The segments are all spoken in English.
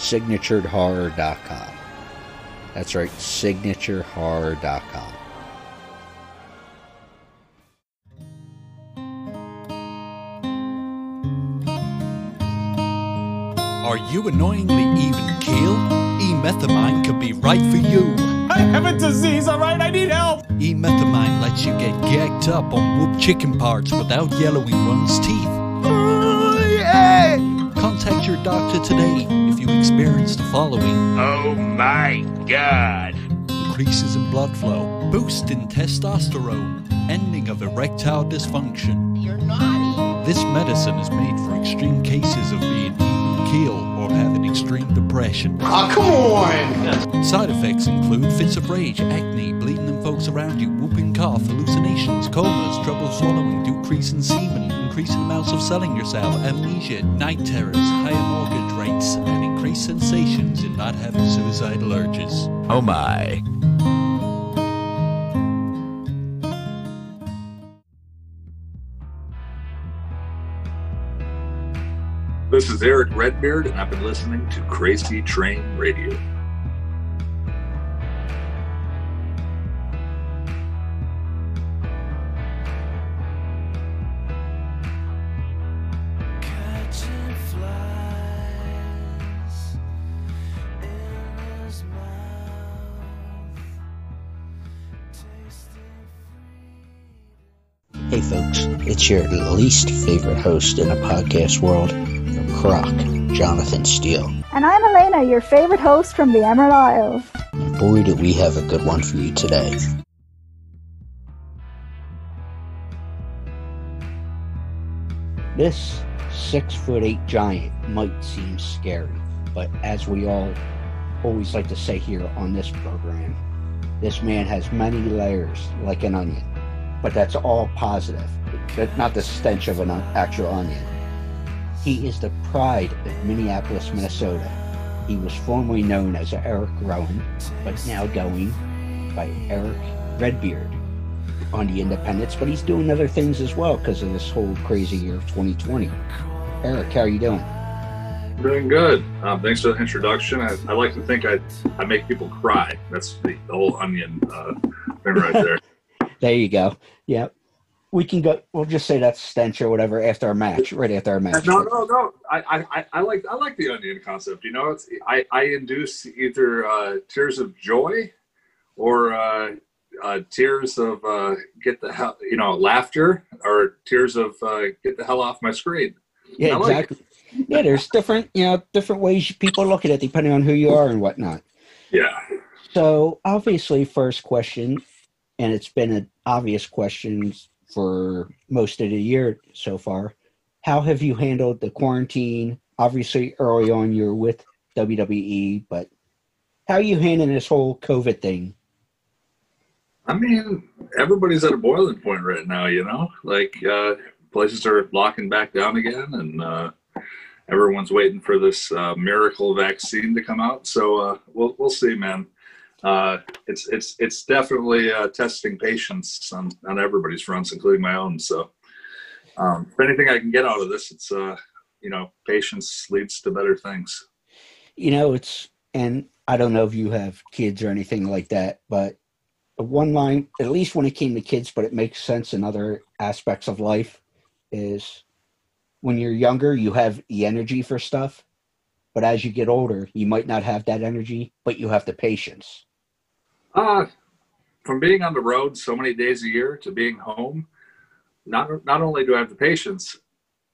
Signaturedhorror.com. That's right, signaturedhorror.com. Are you annoyingly even keel? E-methamine could be right for you. I have a disease, alright? I need help! E-methamine lets you get gagged up on whoop chicken parts without yellowing one's teeth. Contact your doctor today if you experience the following Oh my god! increases in blood flow, boost in testosterone, ending of erectile dysfunction. You're naughty. This medicine is made for extreme cases of being even keel or having extreme depression. Ah, come on! Side effects include fits of rage, acne, bleeding in folks around you, whooping cough, hallucinations, comas, trouble swallowing, decrease in semen, increasing amounts of selling yourself, amnesia, night terrors, higher mortgage rates, and increased sensations in not having suicidal urges. Oh my. This is Eric Redbeard, and I've been listening to Crazy Train Radio. Hey folks, it's your least favorite host in the podcast world from Croc, Jonathan Steele. And I'm Elena, your favorite host from the Emerald Isles. And boy, do we have a good one for you today. This six foot eight giant might seem scary, but as we all always like to say here on this program, this man has many layers like an onion but that's all positive. Not the stench of an actual onion. He is the pride of Minneapolis, Minnesota. He was formerly known as Eric Rowan, but now going by Eric Redbeard on the Independents. But he's doing other things as well because of this whole crazy year of 2020. Eric, how are you doing? Doing good. Um, thanks for the introduction. I, I, like to think I, I make people cry. That's the, the whole onion uh, thing right there. There you go. Yeah. We can go. We'll just say that's stench or whatever after our match, right after our match. No, no, no. I, I, I like, I like the onion concept. You know, it's I, I induce either uh, tears of joy, or uh, uh, tears of uh, get the hell, you know, laughter, or tears of uh, get the hell off my screen. Yeah, exactly. Like yeah, there's different, you know, different ways people look at it depending on who you are and whatnot. Yeah. So obviously, first question and it's been an obvious question for most of the year so far. How have you handled the quarantine? Obviously, early on you're with WWE, but how are you handling this whole COVID thing? I mean, everybody's at a boiling point right now. You know, like uh, places are locking back down again, and uh, everyone's waiting for this uh, miracle vaccine to come out. So uh, we'll we'll see, man uh, it's it's it's definitely uh, testing patience on, on everybody's fronts, including my own. So, um, if anything I can get out of this, it's uh, you know, patience leads to better things. You know, it's and I don't know if you have kids or anything like that, but one line, at least when it came to kids, but it makes sense in other aspects of life, is when you're younger, you have the energy for stuff. But as you get older, you might not have that energy, but you have the patience. Uh, from being on the road so many days a year to being home, not not only do I have the patience,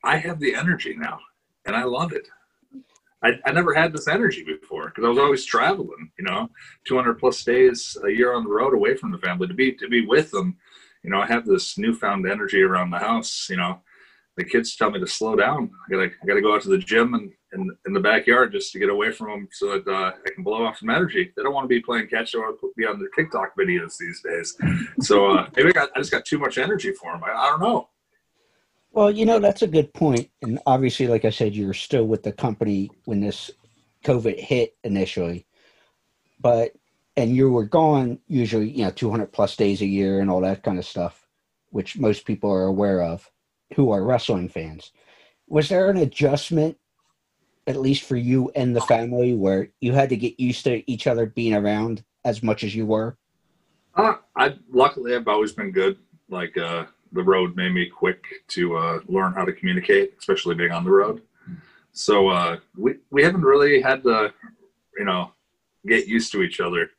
I have the energy now, and I love it. I, I never had this energy before because I was always traveling. You know, 200 plus days a year on the road away from the family to be to be with them. You know, I have this newfound energy around the house. You know, the kids tell me to slow down. I gotta I gotta go out to the gym and in, in the backyard just to get away from them so that uh, I can blow off some energy. They don't want to be playing catch. They want to be on their TikTok videos these days. So uh, maybe I, got, I just got too much energy for them. I, I don't know. Well, you know, that's a good point. And obviously, like I said, you're still with the company when this COVID hit initially. But, and you were gone usually, you know, 200 plus days a year and all that kind of stuff, which most people are aware of who are wrestling fans. Was there an adjustment at least for you and the family, where you had to get used to each other being around as much as you were? Uh, I luckily I've always been good. Like uh, the road made me quick to uh, learn how to communicate, especially being on the road. So uh, we we haven't really had to, you know, get used to each other,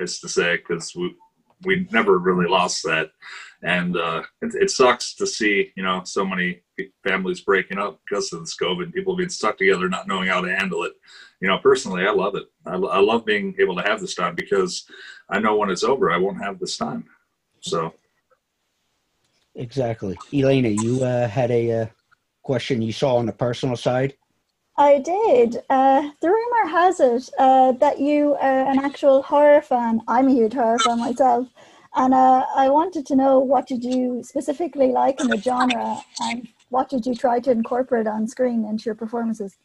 as to say, because we we never really lost that and uh, it, it, sucks to see you know so many families breaking up because of this COVID, people being stuck together, not knowing how to handle it. You know, personally, I love it. I, I love being able to have this time because I know when it's over, I won't have this time. So, exactly, Elena, you uh, had a uh, question you saw on the personal side. I did. Uh, the rumor has it uh, that you are an actual horror fan. I'm a huge horror fan myself. And uh, I wanted to know what did you specifically like in the genre and what did you try to incorporate on screen into your performances?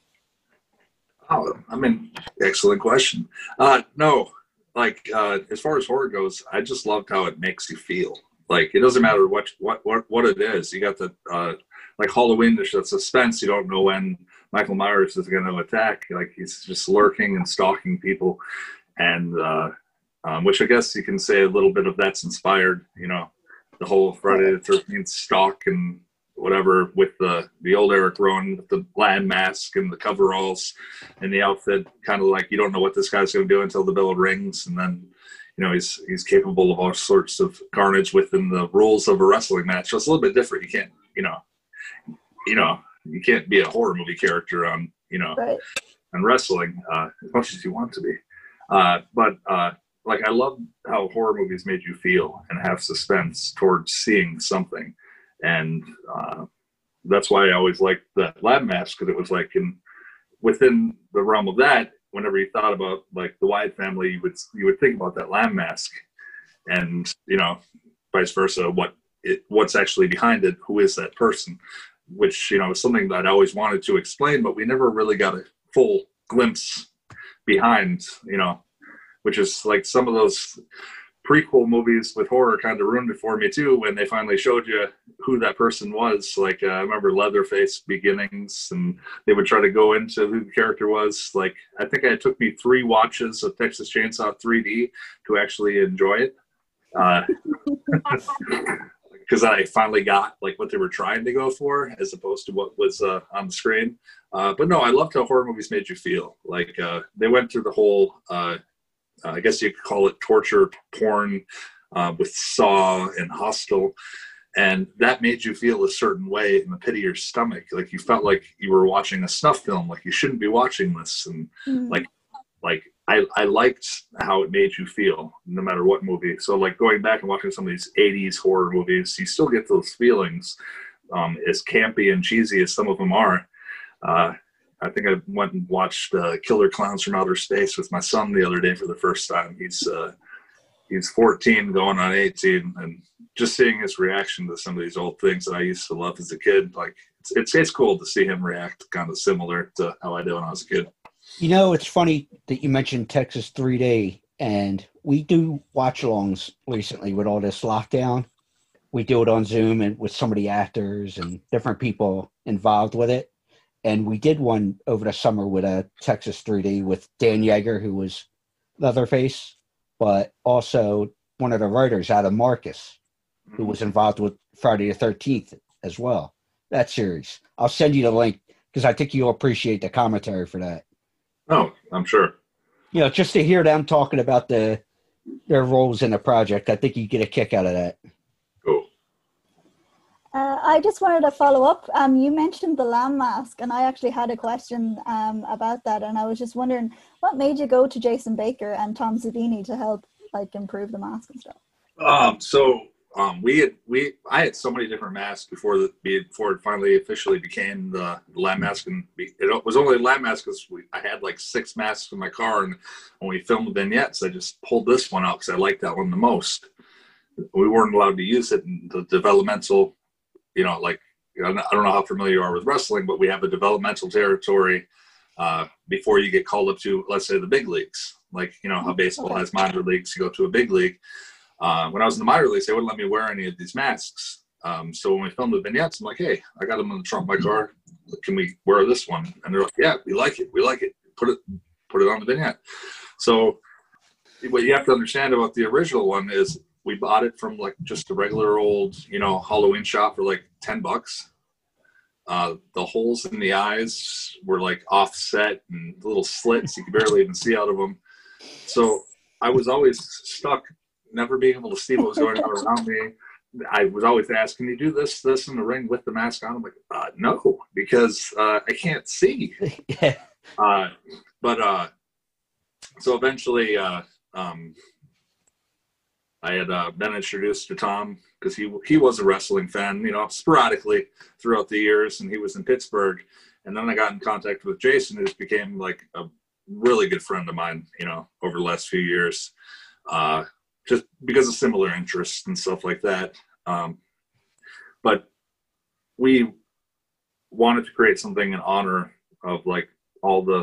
Oh, I mean, excellent question. Uh, no, like uh, as far as horror goes, I just loved how it makes you feel. Like it doesn't matter what what what, what it is. You got the uh, like Halloween, there's a suspense. You don't know when Michael Myers is going to attack. Like he's just lurking and stalking people, and uh, um, which I guess you can say a little bit of that's inspired. You know, the whole Friday the Thirteenth stalk and whatever with the the old Eric Rowan with the lamb mask and the coveralls and the outfit, kind of like you don't know what this guy's going to do until the bell rings, and then you know he's he's capable of all sorts of carnage within the rules of a wrestling match. So it's a little bit different. You can't you know you know you can't be a horror movie character on you know Right. on wrestling uh, as much as you want to be. Uh, but uh, like I love how horror movies made you feel and have suspense towards seeing something, and uh, that's why I always liked that lamb mask because it was like in within the realm of that. Whenever you thought about like the Wyatt family, you would you would think about that lamb mask, and you know, vice versa. What it what's actually behind it? Who is that person? Which you know is something that I always wanted to explain, but we never really got a full glimpse behind. You know, which is like some of those prequel movies with horror kind of ruined it for me too when they finally showed you who that person was like uh, i remember leatherface beginnings and they would try to go into who the character was like i think it took me three watches of texas chainsaw 3d to actually enjoy it because i finally got like what they were trying to go for as opposed to what was uh, on the screen uh, but no i loved how horror movies made you feel like uh, they went through the whole uh, I guess you could call it torture porn uh, with Saw and Hostel. And that made you feel a certain way in the pit of your stomach. Like you felt like you were watching a snuff film, like you shouldn't be watching this. And Mm. like, like I, I liked how it made you feel no matter what movie. So like going back and watching some of these 80s horror movies, you still get those feelings um, as campy and cheesy as some of them are. Uh, I think I went and watched uh, Killer Clowns from Outer Space with my son the other day for the first time. He's uh, he's 14, going on 18, and just seeing his reaction to some of these old things that I used to love as a kid, like it's it's, it's cool to see him react kind of similar to how I did when I was a kid. You know, it's funny that you mentioned Texas 3D, and we do watch alongs recently with all this lockdown. We do it on Zoom and with some of the actors and different people involved with it. And we did one over the summer with a Texas 3D with Dan Yeager, who was Leatherface, but also one of the writers of Marcus, who was involved with Friday the 13th as well. That series. I'll send you the link because I think you'll appreciate the commentary for that. Oh, I'm sure. You know, just to hear them talking about the their roles in the project, I think you get a kick out of that. Cool. Uh, I just wanted to follow up. Um, you mentioned the lamb mask, and I actually had a question um, about that. And I was just wondering, what made you go to Jason Baker and Tom Savini to help like improve the mask and stuff? Um, so um, we had we I had so many different masks before the before it finally officially became the lamb mask, and it was only lamb mask because I had like six masks in my car, and when we filmed the vignettes, I just pulled this one out because I liked that one the most. We weren't allowed to use it in the developmental, you know, like I don't I don't know how familiar you are with wrestling, but we have a developmental territory uh, before you get called up to, let's say, the big leagues. Like you know how baseball has minor leagues, you go to a big league. Uh, when I was in the minor leagues, they wouldn't let me wear any of these masks. Um, so when we filmed the vignettes, I'm like, hey, I got them in the trunk of my car. Can we wear this one? And they're like, yeah, we like it. We like it. Put it, put it on the vignette. So what you have to understand about the original one is we bought it from like just a regular old, you know, Halloween shop for like 10 bucks. Uh, the holes in the eyes were like offset and little slits. You could barely even see out of them. So I was always stuck never being able to see what was going on around me. I was always asked, "Can you do this, this in the ring with the mask on?" I'm like, uh, "No, because uh, I can't see." uh, but uh, so eventually, uh, um, I had uh, been introduced to Tom because he he was a wrestling fan, you know, sporadically throughout the years, and he was in Pittsburgh. And then I got in contact with Jason, who's became like a really good friend of mine, you know, over the last few years. Uh, just because of similar interests and stuff like that. Um, but we wanted to create something in honor of like all the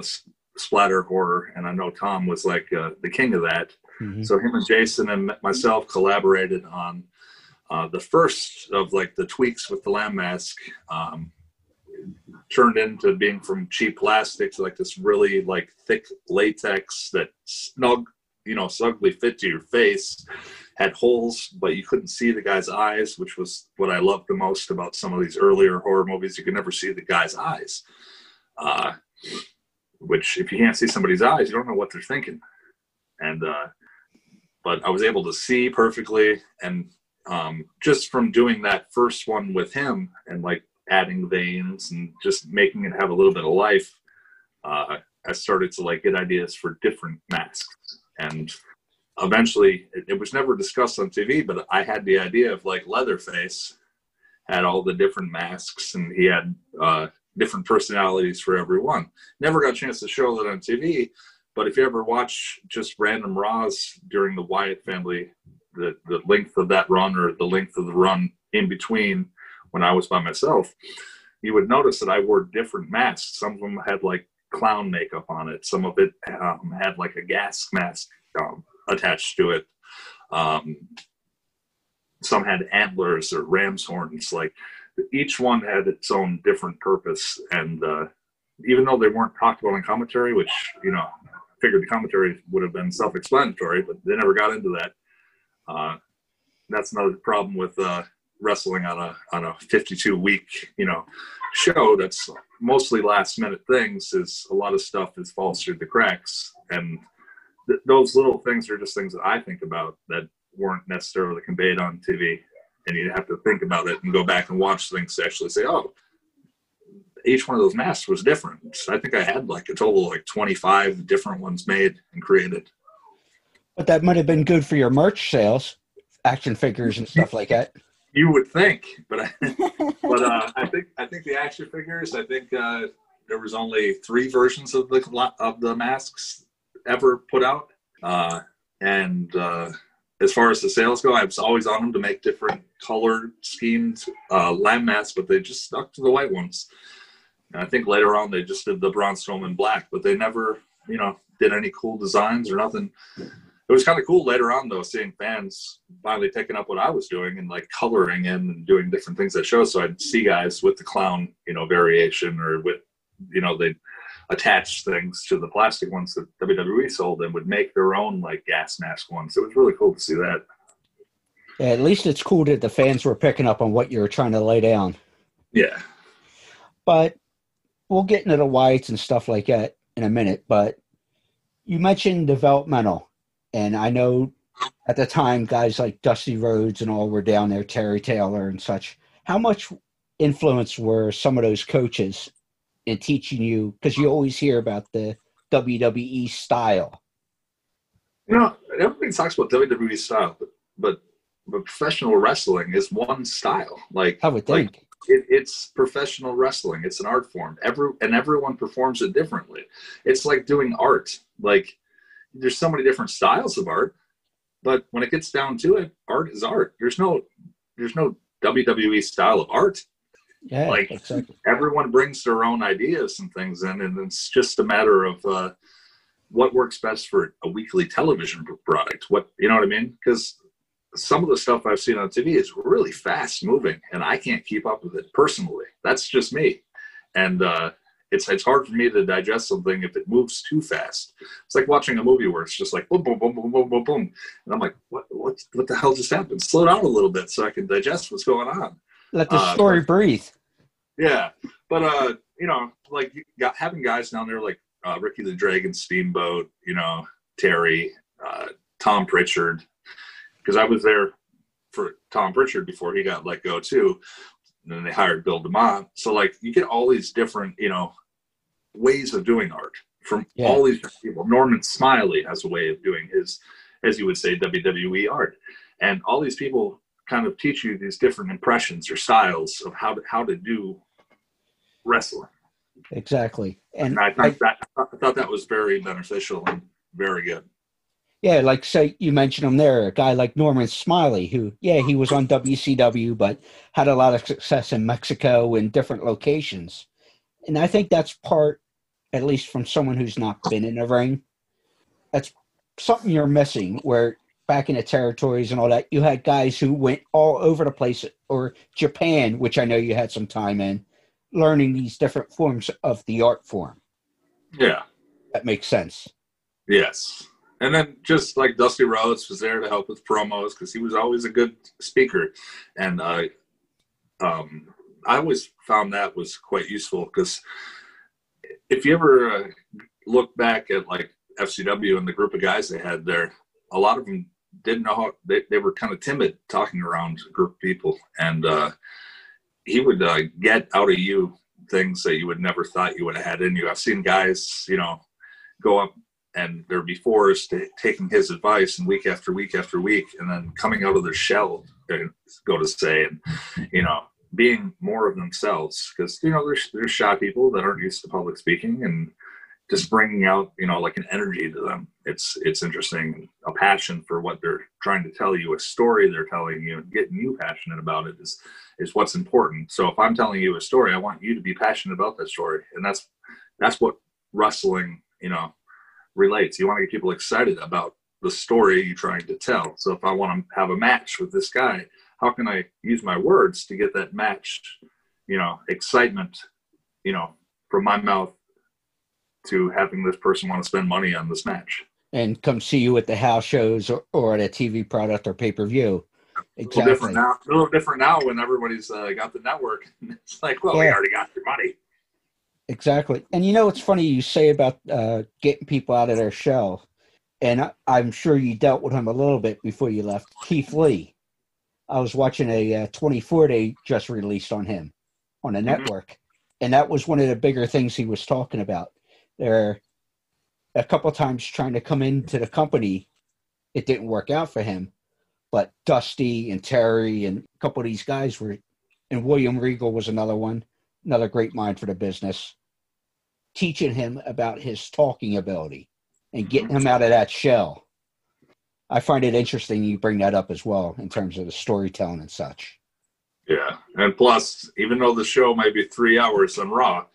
splatter horror, and I know Tom was like uh, the king of that. So him and Jason and myself collaborated on Uh, the first of like the tweaks with the lamb mask um, turned into being from cheap plastic to like this really like thick latex that snug, you know, snugly fit to your face. Had holes, but you couldn't see the guy's eyes, which was what I loved the most about some of these earlier horror movies. You could never see the guy's eyes. Uh, which, if you can't see somebody's eyes, you don't know what they're thinking. And uh, but I was able to see perfectly, and um, just from doing that first one with him and like adding veins and just making it have a little bit of life, uh, I started to like get ideas for different masks. And eventually, it, it was never discussed on TV, but I had the idea of like Leatherface had all the different masks and he had uh, different personalities for everyone. Never got a chance to show that on TV, but if you ever watch just random Raws during the Wyatt family, the, the length of that run or the length of the run in between when I was by myself, you would notice that I wore different masks. Some of them had like clown makeup on it. Some of it um, had like a gas mask um, attached to it. Um, some had antlers or ram's horns. Like each one had its own different purpose. And uh, even though they weren't talked about in commentary, which, you know, I figured the commentary would have been self explanatory, but they never got into that. Uh, that's another problem with uh, wrestling on a on a 52 week you know show that's mostly last minute things is a lot of stuff is falls through the cracks. And th- those little things are just things that i think about that weren't necessarily conveyed on tv and you have to think about it and go back and watch things to actually say oh each one of those masks was different. I think i had like a total like 25 different ones made and created. But that might have been good for your merch sales action figures and stuff like that you would think, but I, but uh, I think I think the action figures. I think uh, there was only three versions of the of the masks ever put out, uh, and uh, as far as the sales go, I was always on them to make different color schemed uh, lamb masks, but they just stuck to the white ones. And I think later on they just did the bronze Braun Strowman black, but they never, you know, did any cool designs or nothing it was kind of cool later on though seeing fans finally picking up what I was doing and like coloring in and doing different things at shows. So I'd see guys with the clown, you know, variation or with, you know, they attach things to the plastic ones that WWE sold and would make their own like gas mask ones. It was really cool to see that. Yeah, at least it's cool that the fans were picking up on what you were trying to lay down. Yeah. But we'll get into the whites and stuff like that in a minute. But you mentioned developmental and I know at the time guys like Dusty Rhodes and all were down there, Terry Taylor and such. How much influence were some of those coaches in teaching you? Because you always hear about the WWE style. You know, everybody talks about WWE style, but but, but professional wrestling is one style. Like I would think. Like, it, it's professional wrestling. It's an art form. Every and everyone performs it differently. It's like doing art. Like there's so many different styles of art, but when it gets down to it, art is art. There's no there's no WWE style of art. Yeah, like exactly. everyone brings their own ideas and things in, and it's just a matter of uh, what works best for a weekly television product. What you know what I mean? Because some of the stuff I've seen on TV is really fast moving, and I can't keep up with it personally. That's just me, and uh, it's it's hard for me to digest something if it moves too fast. It's like watching a movie where it's just like boom, boom, boom, boom, boom, boom, boom, and I'm like, what, what, what the hell just happened? Slow down a little bit so I can digest what's going on. Let the uh, story but, breathe. Yeah, but uh, you know, like you got having guys down there like uh, Ricky the Dragon Steamboat, you know, Terry, uh, Tom Pritchard, because I was there for Tom Pritchard before he got let go too and then they hired Bill DeMott. So like you get all these different, you know, ways of doing art from yeah. all these people. Norman Smiley has a way of doing his, as you would say, WWE art, and all these people kind of teach you these different impressions or styles of how to how to do wrestling. Exactly, and, and I, I, that, I thought that was very beneficial and very good. Yeah, like say you mentioned him there, a guy like Norman Smiley, who yeah, he was on WCW, but had a lot of success in Mexico and different locations. And I think that's part, at least from someone who's not been in a ring, that's something you're missing. Where back in the territories and all that, you had guys who went all over the place, or Japan, which I know you had some time in, learning these different forms of the art form. Yeah. That makes sense. Yes. And then just like Dusty Rhodes was there to help with promos because he was always a good speaker. And uh, um, I always found that was quite useful because if you ever uh, look back at like FCW and the group of guys they had there, a lot of them didn't know how they, they were kind of timid talking around a group of people. And uh, he would uh, get out of you things that you would never thought you would have had in you. I've seen guys, you know, go up and they're before taking his advice and week after week after week and then coming out of their shell go to say and you know being more of themselves because you know there's there's shy people that aren't used to public speaking and just bringing out you know like an energy to them. It's it's interesting. A passion for what they're trying to tell you a story they're telling you and getting you passionate about it is is what's important. So if i'm telling you a story i want you to be passionate about that story. And that's that's what wrestling you know relates. You want to get people excited about the story you're trying to tell. So if I want to have a match with this guy, how can I use my words to get that match, you know, excitement, you know, from my mouth to having this person want to spend money on this match. And come see you at the house shows or, or at a TV product or pay per view. Exactly. A little different now. A little different now when everybody's uh, got the network. it's like, well, yeah. we already got your money. Exactly. And you know, it's funny you say about uh, getting people out of their shell. And I, I'm sure you dealt with him a little bit before you left. Keith Lee. I was watching a uh, 24 day just released on him on a mm-hmm. network. And that was one of the bigger things he was talking about. There, a couple times trying to come into the company, it didn't work out for him. But Dusty and Terry and a couple of these guys were, and William Regal was another one another great mind for the business, teaching him about his talking ability and getting him out of that shell. I find it interesting you bring that up as well in terms of the storytelling and such. Yeah. And plus, even though the show might be three hours on Raw,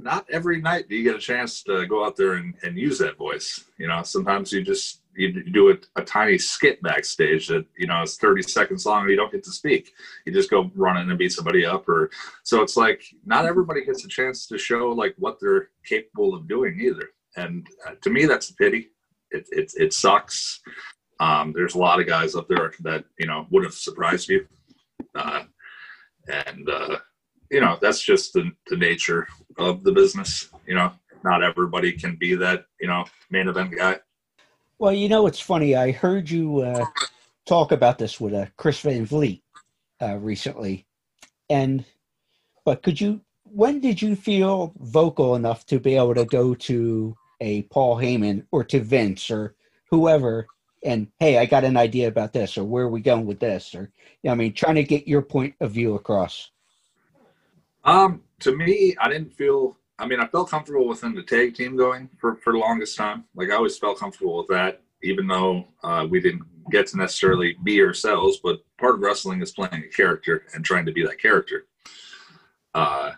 not every night do you get a chance to go out there and, and use that voice. You know, sometimes you just you do a, a, tiny skit backstage that you know is 30 seconds long and you don't get to speak. You just go run in and beat somebody up or so it's like not everybody gets a chance to show like what they're capable of doing either. And uh, to me that's a pity. It, it, it sucks. Um, there's a lot of guys up there that you know would have surprised you. Uh, and uh, you know that's just the, the nature of the business. You know not everybody can be that you know main event guy well, you know, it's funny. I heard you uh, talk about this with uh, Chris Van Vliet uh, recently, and but could you? When did you feel vocal enough to be able to go to a Paul Heyman or to Vince or whoever and hey, I got an idea about this, or where are we going with this, or you know, I mean, trying to get your point of view across. Um, to me, I didn't feel I mean, I felt comfortable within the tag team going for, for the longest time. Like I always felt comfortable with that, even though uh, we didn't get to necessarily be ourselves. But part of wrestling is playing a character and trying to be that character. Uh,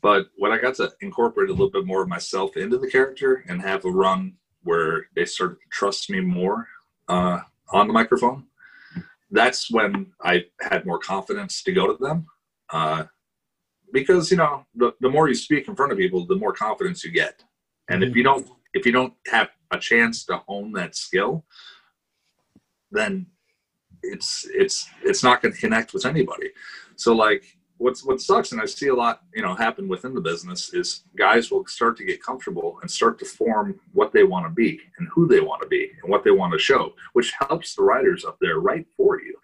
but when I got to incorporate a little bit more of myself into the character and have a run where they started to trust me more uh, on the microphone, that's when I had more confidence to go to them. Uh, because you know the, the more you speak in front of people the more confidence you get and mm-hmm. if you don't if you don't have a chance to hone that skill then it's it's it's not going to connect with anybody so like what's what sucks and i see a lot you know happen within the business is guys will start to get comfortable and start to form what they want to be and who they want to be and what they want to show which helps the writers up there write for you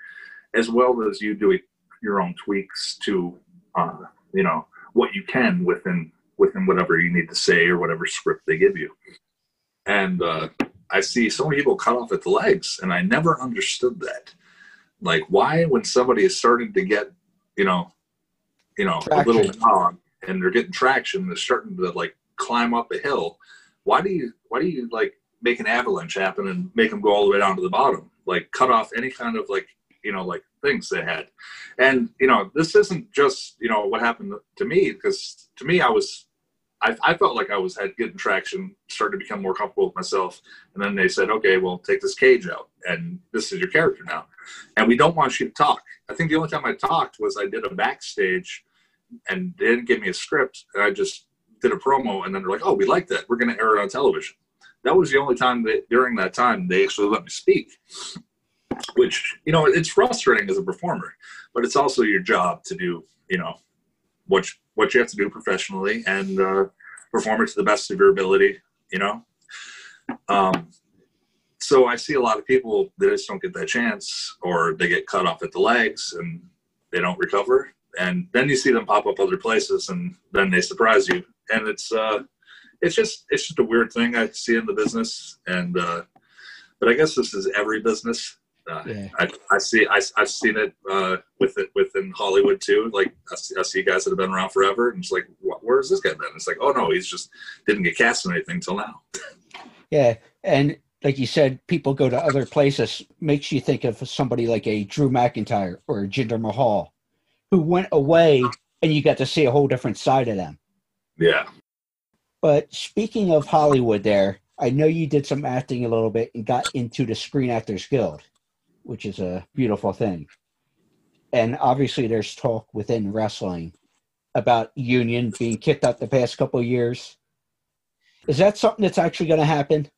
as well as you doing your own tweaks to uh, you know what you can within within whatever you need to say or whatever script they give you. And uh, I see so many people cut off at the legs, and I never understood that. Like, why when somebody is starting to get, you know, you know, traction. a little dog and they're getting traction, they're starting to like climb up a hill. Why do you why do you like make an avalanche happen and make them go all the way down to the bottom? Like, cut off any kind of like you know like things they had and you know this isn't just you know what happened to me because to me i was I, I felt like I was had getting traction, started to become more comfortable with myself. And then they said, okay, well, take this cage out, and this is your character now. And we don't want you to talk. I think the only time I talked was I did a backstage, and they didn't give me a script, and I just did a promo, and then they're like, oh, we like that. We're going to air it on television. That was the only time that during that time they actually let me speak. Which you know, it's frustrating as a performer, but it's also your job to do. You know, what what you have to do professionally and uh, perform it to the best of your ability. You know, um, so I see a lot of people that just don't get that chance, or they get cut off at the legs and they don't recover, and then you see them pop up other places, and then they surprise you, and it's uh, it's just it's just a weird thing I see in the business, and uh, but I guess this is every business. Uh, yeah. I, I see I, I've seen it uh, with it within Hollywood too. Like I see, I see, guys that have been around forever, and it's like, where's this guy been? It's like, oh no, he's just didn't get cast in anything till now. Yeah, and like you said, people go to other places. Makes you think of somebody like a Drew McIntyre or a Jinder Mahal, who went away, and you got to see a whole different side of them. Yeah. But speaking of Hollywood, there, I know you did some acting a little bit and got into the Screen Actors Guild which is a beautiful thing. And obviously, there's talk within wrestling about union being kicked out the past couple years. Is that something that's actually going to happen?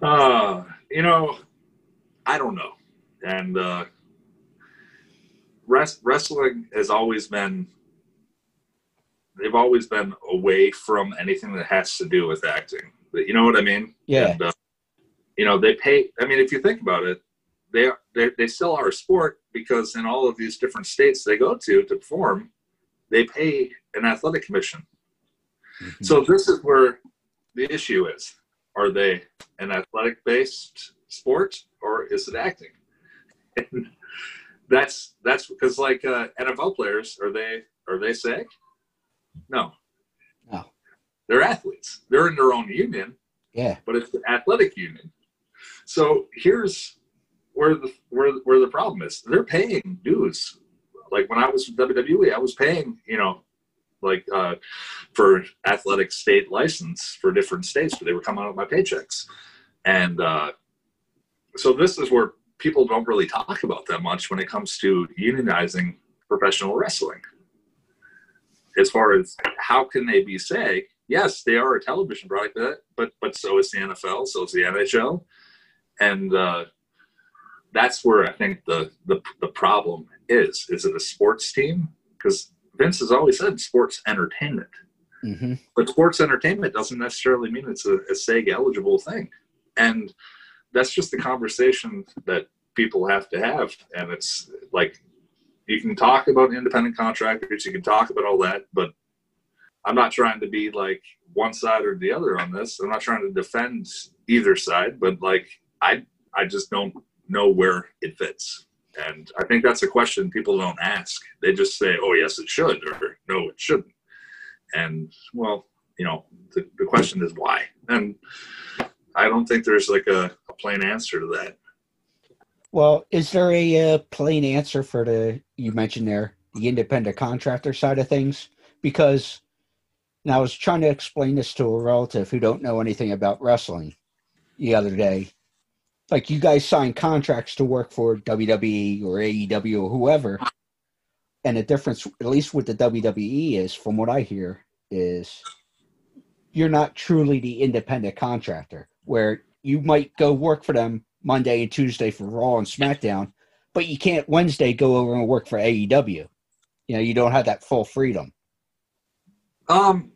Uh, you know, I don't know. And uh, rest, wrestling has always been, they've always been away from anything that has to do with acting. You know what I mean? Yeah. And, uh, you know, they pay, I mean, if you think about it, they, they they still are a sport because in all of these different states they go to to perform, they pay an athletic commission. Mm-hmm. So this is where the issue is: Are they an athletic based sport or is it acting? And that's that's because like uh, NFL players are they are they SAG? No, no, they're athletes. They're in their own union. Yeah, but it's an athletic union. So here's where the where where the problem is. They're paying dues. Like when I was WWE, I was paying, you know, like uh, for athletic state license for different states, but they were coming out of my paychecks. And uh, so this is where people don't really talk about that much when it comes to unionizing professional wrestling. As far as how can they be say, yes, they are a television product, but but so is the NFL, so is the NHL, and uh, that's where I think the the, the problem is. Is it a sports team? Because Vince has always said sports entertainment. Mm-hmm. But sports entertainment doesn't necessarily mean it's a, a SAG eligible thing. And that's just the conversation that people have to have. And it's like you can talk about independent contractors, you can talk about all that, but I'm not trying to be like one side or the other on this. I'm not trying to defend either side, but like I I just don't know where it fits. And I think that's a question people don't ask. They just say, oh, yes, it should, or no, it shouldn't. And, well, you know, the, the question is why. And I don't think there's like a, a plain answer to that. Well, is there a, uh, plain answer for the, you mentioned there, the independent contractor side of things? Because now I was trying to explain this to a relative who don't know anything about wrestling the other day like you guys sign contracts to work for WWE or AEW or whoever. And the difference, at least with the WWE, is from what I hear, is you're not truly the independent contractor where you might go work for them Monday and Tuesday for Raw and SmackDown, but you can't Wednesday go over and work for AEW. You know, you don't have that full freedom. Um,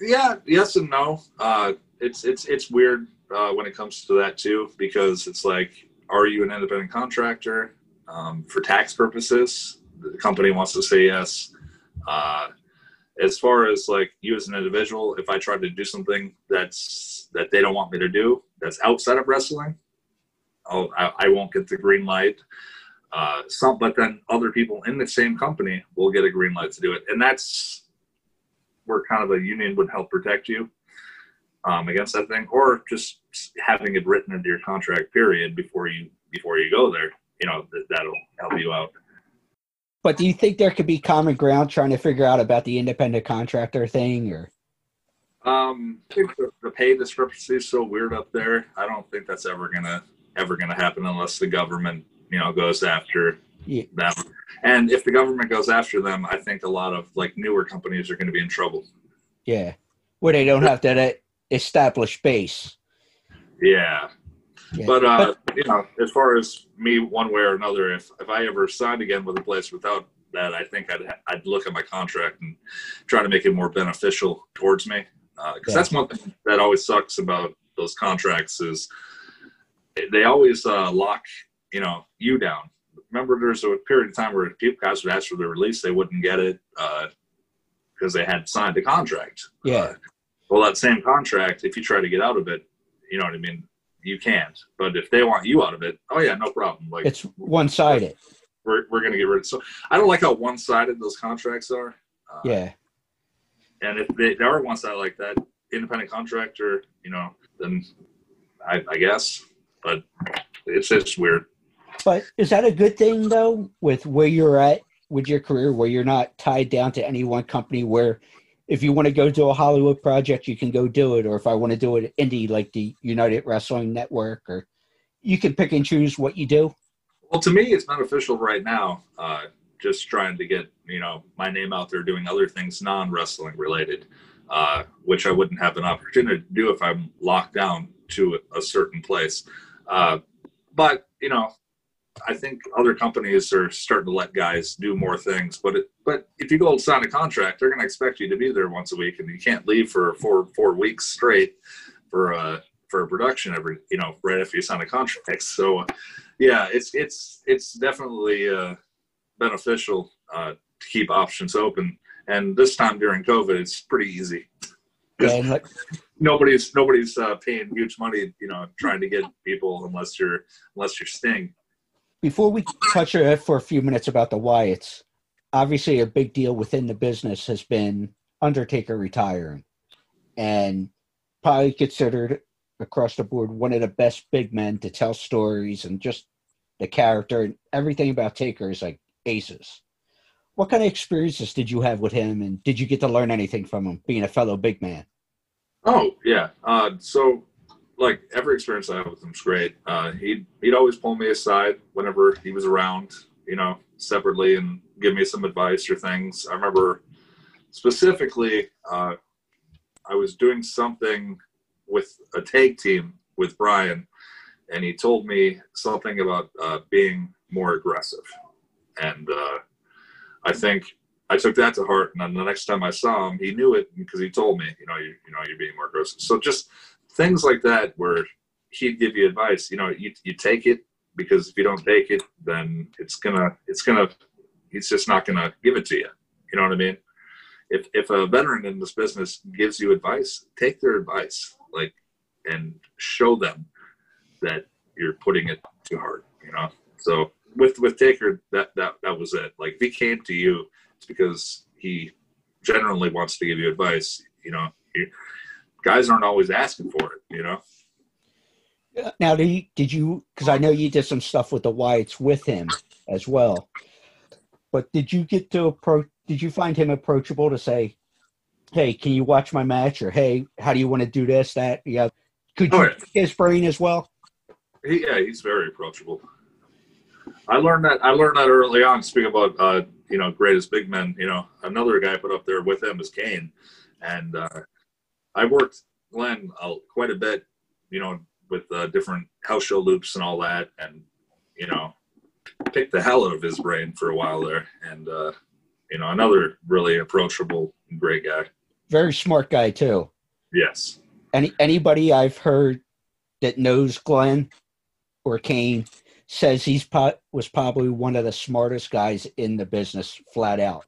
yeah, yes and no. Uh, it's it's it's weird uh, when it comes to that too, because it's like, are you an independent contractor um, for tax purposes? The company wants to say yes. Uh, as far as like you as an individual, if I try to do something that's that they don't want me to do, that's outside of wrestling, I'll, I, I won't get the green light. Uh, some, but then other people in the same company will get a green light to do it, and that's where kind of a union would help protect you um, against that thing, or just having it written into your contract period before you before you go there. You know that, that'll help you out. But do you think there could be common ground trying to figure out about the independent contractor thing, or Um, I think the, the pay discrepancy is so weird up there. I don't think that's ever gonna ever gonna happen unless the government, you know, goes after Yeah. them. And if the government goes after them, I think a lot of like newer companies are going to be in trouble. yeah, where they don't have that established base? Yeah. Yeah. But uh, you know, as far as me, one way or another, if if I ever signed again with a place without that, I think I'd I'd look at my contract and try to make it more beneficial towards me. Because Yeah. that's one thing that always sucks about those contracts is they always uh, lock you know you down. Remember, there's a period of time where people guys would ask for the release, they wouldn't get it because they had signed the contract. Yeah. Well, that same contract, if you try to get out of it, you know what I mean. You can't. But if they want you out of it, oh yeah, no problem. Like It's one sided. we're we're gonna get rid of. So I don't like how one sided those contracts are. Uh, Yeah, And if they, they are one sided like that, independent contractor, you know, then I, I guess. But it's just weird. but is that a good thing though? With where you're at with your career, where you're not tied down to any one company, where if you want to go do a Hollywood project, you can go do it, or if I want to do it indie like the United Wrestling Network, or you can pick and choose what you do. Well, to me, it's beneficial right now. Uh, just trying to get you know my name out there doing other things non wrestling related, uh, which I wouldn't have an opportunity to do if I'm locked down to a, a certain place. Uh, but you know, I think other companies are starting to let guys do more things. But it, but if you go sign a contract, they're going to expect you to be there once a week, and you can't leave for four four weeks straight for uh for a production every you know right after you sign a contract. So yeah, it's it's it's definitely uh, beneficial uh, to keep options open. And this time during COVID, it's pretty easy. Yeah, Nobody's nobody's uh, paying huge money, you know, trying to get people unless you're unless you're Sting. Before we touch for a few minutes about the Wyatts, obviously a big deal within the business has been Undertaker retiring, and probably considered across the board one of the best big men to tell stories and just the character and everything about Taker is like aces. What kind of experiences did you have with him, and did you get to learn anything from him, being a fellow big man? Oh yeah. Uh, so like every experience I had with him's great. Uh, he'd he'd always pull me aside whenever he was around, you know, separately and give me some advice or things. I remember specifically uh, I was doing something with a tag team with Brian, and he told me something about uh, being more aggressive, and uh, I think I took that to heart. And then the next time I saw him, he knew it because he told me, you know, you you know, you're being more aggressive. So just things like that where he'd give you advice. You know, you you take it because if you don't take it, then it's gonna it's gonna he's just not gonna give it to you. You know what I mean? If if a veteran in this business gives you advice, take their advice, like, and show them that you're putting it too hard. You know. So with with Taker, that that that was it. Like if he came to you, it's because he generally wants to give you advice. You know, guys aren't always asking for it. You know. Now, did you, did you? Because I know you did some stuff with the Wyatts with him as well. But did you get to approach? Did you find him approachable to say, "Hey, can you watch my match?" or "Hey, how do you want to do this, that?" Yeah. Could you Oh, yeah. his brain as well? He, yeah, he's very approachable. I learned that. I learned that early on. Speaking about, uh, you know, greatest big men. You know, another guy put up there with him is Kane, and uh, I worked Glenn uh, quite a bit. You know, with uh, different house show loops and all that, and you know, picked the hell out of his brain for a while there. And uh, you know, another really approachable, great guy. Very smart guy too. Yes. Any anybody I've heard that knows Glenn or Kane says he's po- was probably one of the smartest guys in the business, flat out.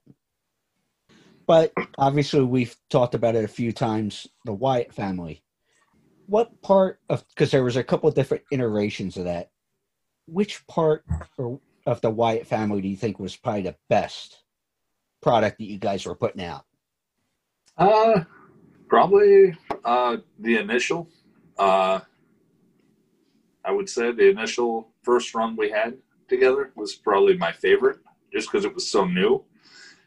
But obviously, we've talked about it a few times. The Wyatt family. What part of because there was a couple of different iterations of that. Which part or, of the Wyatt family do you think was probably the best product that you guys were putting out? Uh, probably uh, the initial. Uh, I would say the initial first run we had together was probably my favorite. just because it was so new,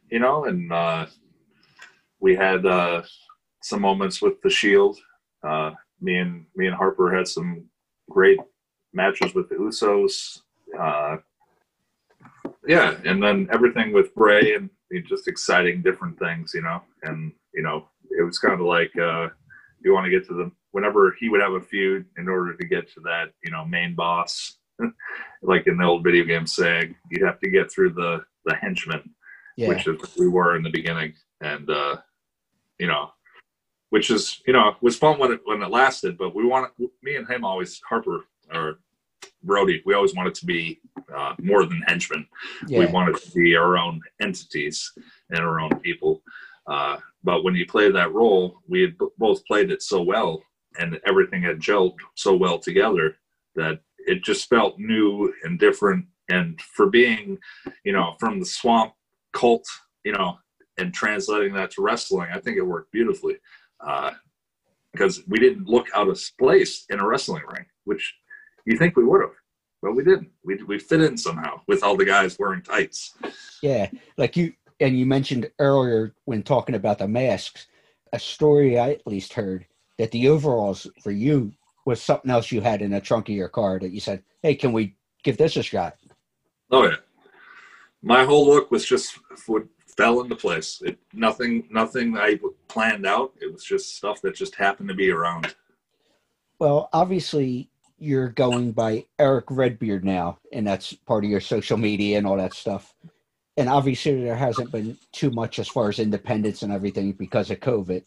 you know. And uh, we had uh, some moments with the Shield. Uh, me and me and Harper had some great matches with the Usos. Uh, yeah, and then everything with Bray and just exciting different things, you know. And you know, it was kind of like uh, you want to get to the whenever he would have a feud in order to get to that, you know, main boss, like in the old video game SAG, you'd have to get through the the henchmen, Yeah. which is we were in the beginning, and uh, you know, which is you know was fun when it when it lasted, but we want me and him always Harper or Brody, we always wanted to be uh, more than henchmen. We wanted to be our own entities and our own people. Uh, but when you play that role, we had b- both played it so well, and everything had gelled so well together that it just felt new and different. And for being, you know, from the swamp cult, you know, and translating that to wrestling, I think it worked beautifully. Uh, because we didn't look out of place in a wrestling ring, which you think we would have, but we didn't. We we fit in somehow with all the guys wearing tights. Yeah, like you and you mentioned earlier when talking about the masks, a story I at least heard that the overalls for you was something else you had in the trunk of your car that you said, "Hey, can we give this a shot?" Oh yeah, my whole look was just what fell into place. It nothing nothing I planned out. It was just stuff that just happened to be around. Well, obviously you're going by Erick Redbeard now, and that's part of your social media and all that stuff. And obviously there hasn't been too much as far as independence and everything because of COVID.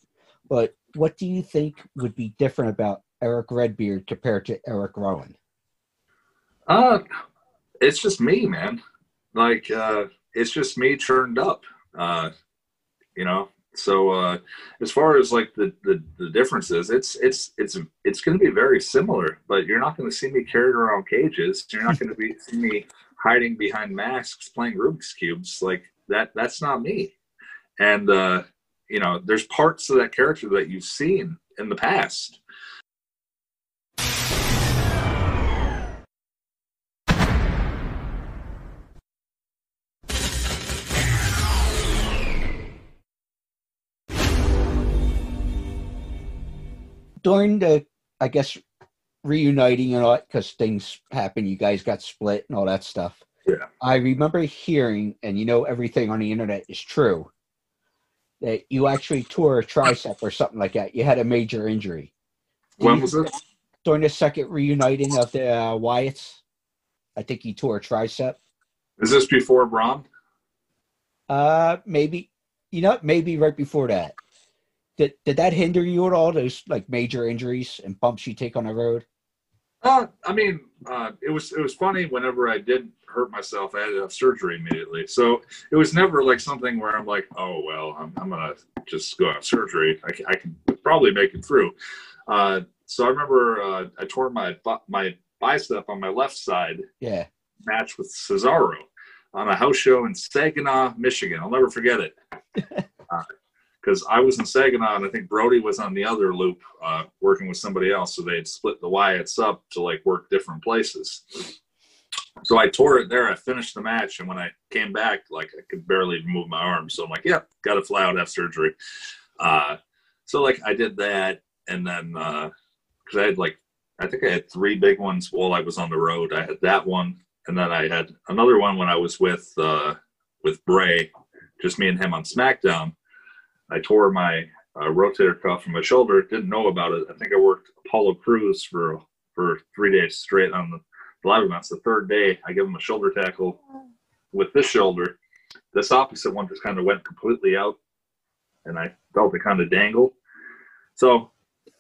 But what do you think would be different about Erick Redbeard compared to Erick Rowan? Uh it's just me, man. Like uh it's just me churned up. Uh you know. So uh as far as like the the, the differences, it's it's it's it's gonna be very similar, but you're not gonna see me carried around cages. You're not gonna be see me hiding behind masks playing Rubik's cubes. Like that that's not me. And uh you know, there's parts of that character that you've seen in the past. During the, I guess, reuniting and all that, because things happen, you guys got split and all that stuff. Yeah. I remember hearing, and you know everything on the internet is true, that you actually tore a tricep or something like that. You had a major injury. Do When was it? During the second reuniting of the uh, Wyatts, I think you tore a tricep. Is this before Braun? Uh, maybe, you know, maybe right before that. Did did that hinder you at all? Those like major injuries and bumps you take on the road? Uh, I mean, uh, it was it was funny. Whenever I did hurt myself, I had to have surgery immediately. So it was never like something where I'm like, oh well, I'm, I'm gonna just go have surgery. I, can- I can probably make it through. Uh, so I remember uh, I tore my my bicep on my left side Yeah. match with Cesaro on a house show in Saginaw, Michigan. I'll never forget it. Because I was in Saginaw and I think Brody was on the other loop uh, working with somebody else. So they had split the Wyatts up to like work different places. So I tore it there. I finished the match. And when I came back, like I could barely move my arm. So I'm like, yeah, got to fly out, have surgery. Uh, so like I did that. And then, because I had like, I think I had three big ones while I was on the road. I had that one and then I had another one when I was with uh, with Bray, just me and him on SmackDown. I tore my uh, rotator cuff from my shoulder. Didn't know about it. I think I worked Apollo Crews for for three days straight on the live events. The third day, I give him a shoulder tackle with this shoulder. This opposite one just kind of went completely out, and I felt it kind of dangle. So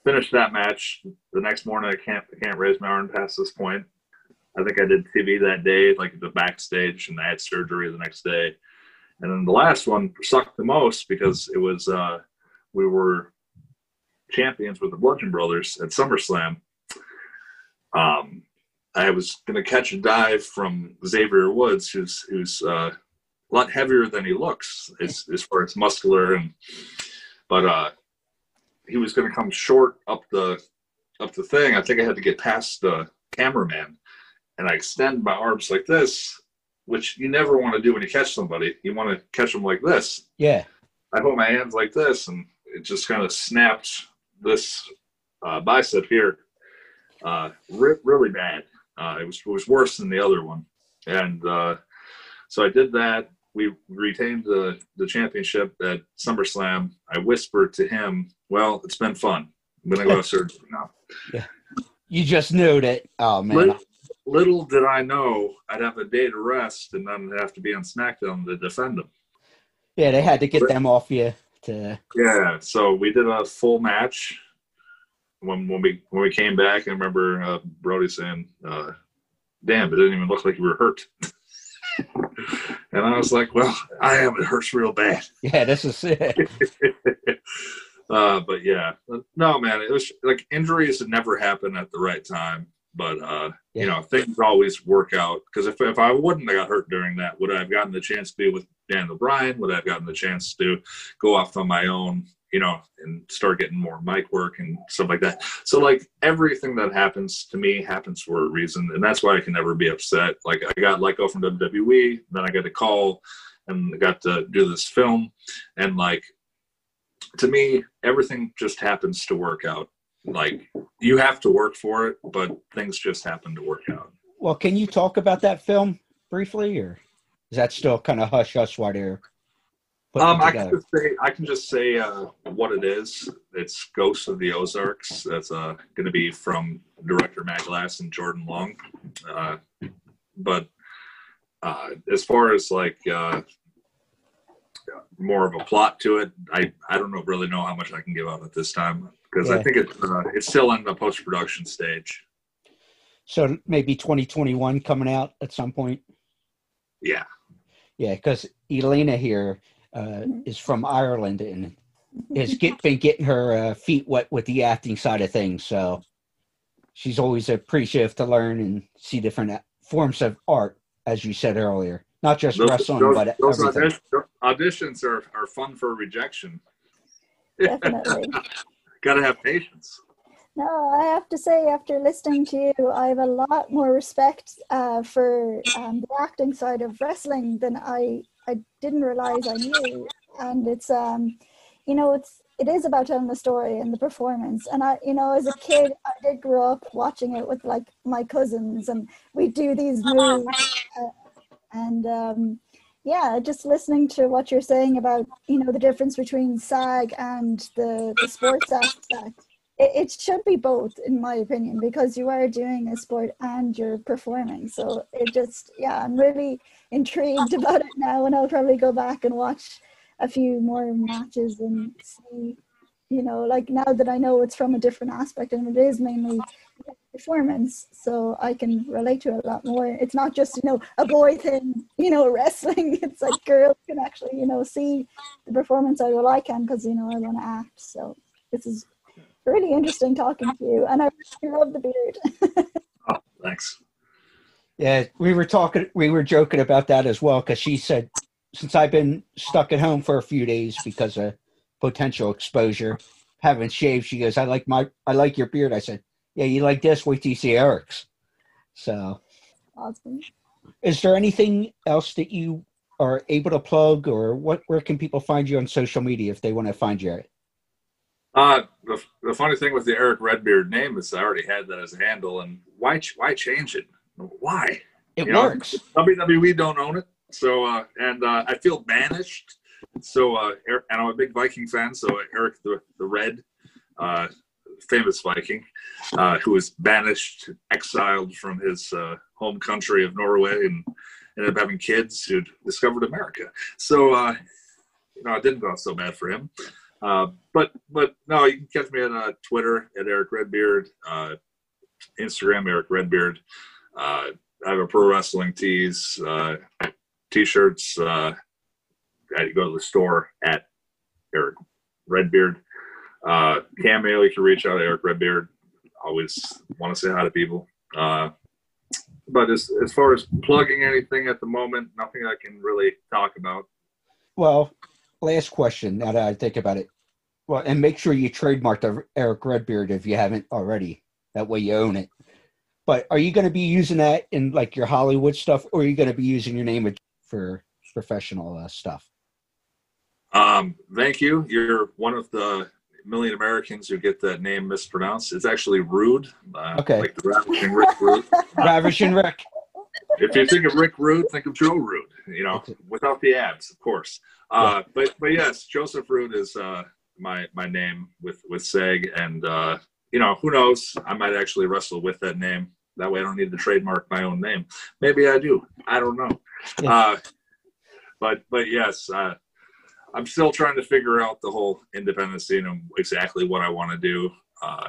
finished that match. The next morning, I can't I can't raise my arm past this point. I think I did TV that day, like the backstage, and I had surgery the next day. And then the last one sucked the most because it was uh, we were champions with the Bludgeon Brothers at SummerSlam. Um, I was going to catch a dive from Xavier Woods, who's who's uh, a lot heavier than he looks as, as far as muscular, and but uh, he was going to come short up the up the thing. I think I had to get past the cameraman, and I extend my arms like this, which you never want to do when you catch somebody. You want to catch them like this. Yeah. I hold my hands like this, and it just kind of snapped this uh, bicep here, uh, re- really bad. Uh, it was it was worse than the other one, and uh, so I did that. We retained the the championship at SummerSlam. I whispered to him, "Well, it's been fun. I'm gonna go to surgery now." Yeah. You just knew that. Oh man. Little, did I know I'd have a day to rest and then have to be on SmackDown to defend them. Yeah, they had to get them off you to. Yeah, so we did a full match. When when we when we came back, I remember uh, Brody saying, uh, "Damn, it didn't even look like you were hurt." and I was like, "Well, I am. It hurts real bad." Yeah, this is it. uh, but yeah, no, man, it was like injuries never happen at the right time. But uh, Yeah. you know, things always work out. Because if if I wouldn't have got hurt during that, would I have gotten the chance to be with Daniel Bryan? Would I have gotten the chance to go off on my own? You know, and start getting more mic work and stuff like that. So like everything that happens to me happens for a reason, and that's why I can never be upset. Like I got let go from WWE, then I got a call, and I got to do this film, and like to me, everything just happens to work out. Like you have to work for it, but things just happen to work out. Well, can you talk about that film briefly, or is that still kind of hush hush while they're Um, I can just say I can just say uh, what it is. It's Ghosts of the Ozarks. That's uh, going to be from director Matt Glass and Jordan Long. Uh, but uh, as far as like uh, more of a plot to it, I I don't know really know how much I can give out at this time because I think it's uh, it's still in the post production stage. So maybe 2021 coming out at some point. Yeah. Yeah, because Elena here uh, is from Ireland and has get, been getting her uh, feet wet with the acting side of things. So she's always appreciative to learn and see different forms of art, as you said earlier, not just Those, wrestling, those- but those everything. audition- auditions are, are fun for rejection. Definitely. Got to have patience. No, I have to say, after listening to you, I have a lot more respect uh, for um, the acting side of wrestling than I I didn't realize I knew. And it's um, you know, it's it is about telling the story and the performance. And I, you know, as a kid, I did grow up watching it with like my cousins, and we do these moves. Uh, and um, yeah, just listening to what you're saying about you know the difference between SAG and the the sports aspect. It, it should be both in my opinion because you are doing a sport and you're performing. So it just yeah i'm really intrigued about it now and i'll probably go back and watch a few more matches and see you know like now that i know it's from a different aspect and it is mainly performance so i can relate to it a lot more. It's not just you know a boy thing you know wrestling. It's like girls can actually you know see the performance side well i can because you know i want to act so this is really interesting talking to you and i really love the beard. Oh, thanks. Yeah, we were talking, we were joking about that as well because she said, since I've been stuck at home for a few days because of potential exposure, haven't shaved, she goes, "I like my, I like your beard." I said, "Yeah, you like this? Wait till you see Eric's." So, awesome is there anything else that you are able to plug, or what? Where can people find you on social media if they want to find you? Uh, the, the funny thing with the Erick Redbeard name is I already had that as a handle, and why why change it? Why? It You know, works. WWE don't own it, so uh, and uh, I feel banished. So uh, Eric, and I'm a big Viking fan. So Eric the the Red, uh, famous Viking, uh, who was banished, exiled from his uh, home country of Norway, and ended up having kids who discovered America. So uh, you know, it didn't go so bad for him. Uh, but but no, you can catch me on Twitter at Erick Redbeard, uh, Instagram Erick Redbeard. Uh, I have a pro wrestling tees, uh, t-shirts. Uh, I go to the store at Erick Redbeard. Uh, Cameo, you can reach out to Erick Redbeard. Always want to say hi to people. Uh, but as as far as plugging anything at the moment, nothing I can really talk about. Well, last question. Now that I think about it, well, and make sure you trademark the Erick Redbeard if you haven't already. That way you own it. But are you going to be using that in like your Hollywood stuff, or are you going to be using your name for professional uh, stuff? Um, thank you. You're one of the million Americans who get that name mispronounced. It's actually Rude. Uh, Okay. Like the Ravishing Rick Rude. Ravishing Rick. if you think of Rick Rude, think of Joe Ruud. You know, without the abs, of course. Uh, but but yes, Joseph Ruud is uh, my my name with with SAG, and uh, you know who knows? I might actually wrestle with that name. That way, I don't need to trademark my own name. Maybe I do. I don't know. Uh, but but yes, uh, I'm still trying to figure out the whole independent scene and exactly what I want to do. Uh,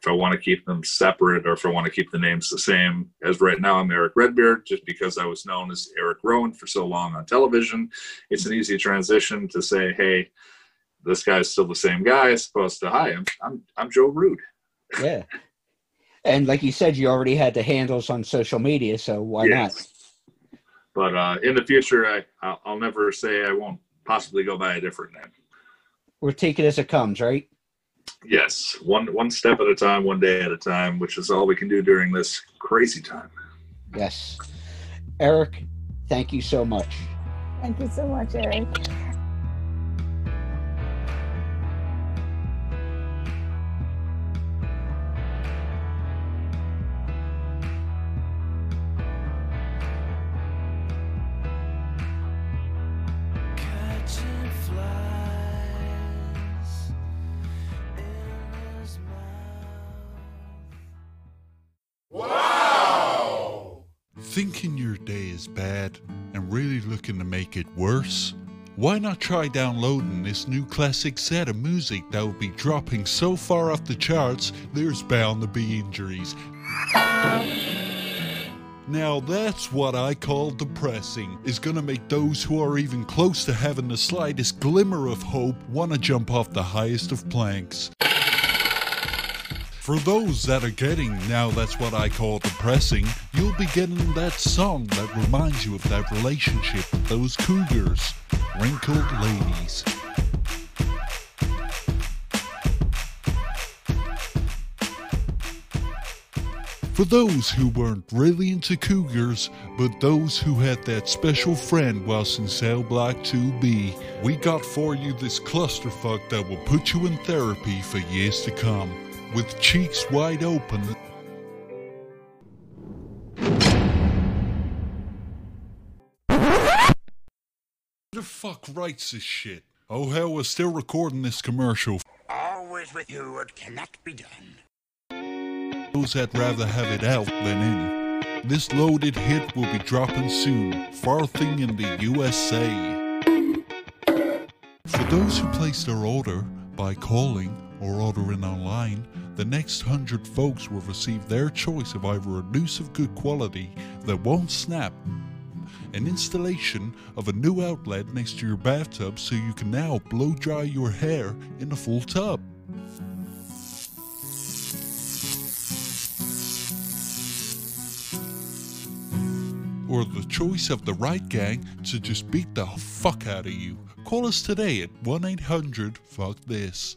if I want to keep them separate or if I want to keep the names the same. As right now, I'm Erick Redbeard, just because I was known as Erick Rowan for so long on television. It's an easy transition to say, hey, this guy's still the same guy, as opposed to, hi, I'm I'm, I'm Joe Ruud. Yeah. And like you said, you already had the handles on social media, so why Yes. But uh, in the future, I I'll, I'll never say I won't possibly go by a different name. We're taking it as it comes, right? Yes, one one step at a time, one day at a time, which is all we can do during this crazy time. Yes. Eric, thank you so much. Thank you so much, Eric. Thinking your day is bad and really looking to make it worse? Why not try downloading this new classic set of music that will be dropping so far off the charts there's bound to be injuries? Now that's what I call depressing. Is gonna make those who are even close to having the slightest glimmer of hope wanna jump off the highest of planks. For those that are getting now that's what I call depressing, you'll be getting that song that reminds you of that relationship with those cougars, wrinkled ladies. For those who weren't really into cougars, but those who had that special friend whilst in cell block 2B, we got for you this clusterfuck that will put you in therapy for years to come. With cheeks wide open, Who the fuck writes this shit? Oh hell, we're still recording this commercial. Always with you, it cannot be done. Those that rather have it out than in. This loaded hit will be dropping soon, farthing in the USA. For those who place their order by calling or ordering online, the next hundred folks will receive their choice of either a noose of good quality that won't snap, an installation of a new outlet next to your bathtub so you can now blow dry your hair in a full tub. or the choice of the right gang to just beat the fuck out of you. Call us today at 1 800 Fuck This.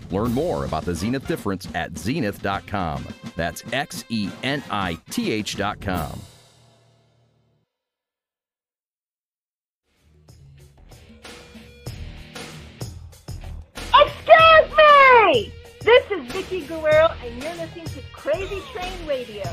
Learn more about the Xenith difference at xenith.com. That's X E N I T H.com. Excuse me! This is Vickie Guerrero, and you're listening to Crazy Train Radio.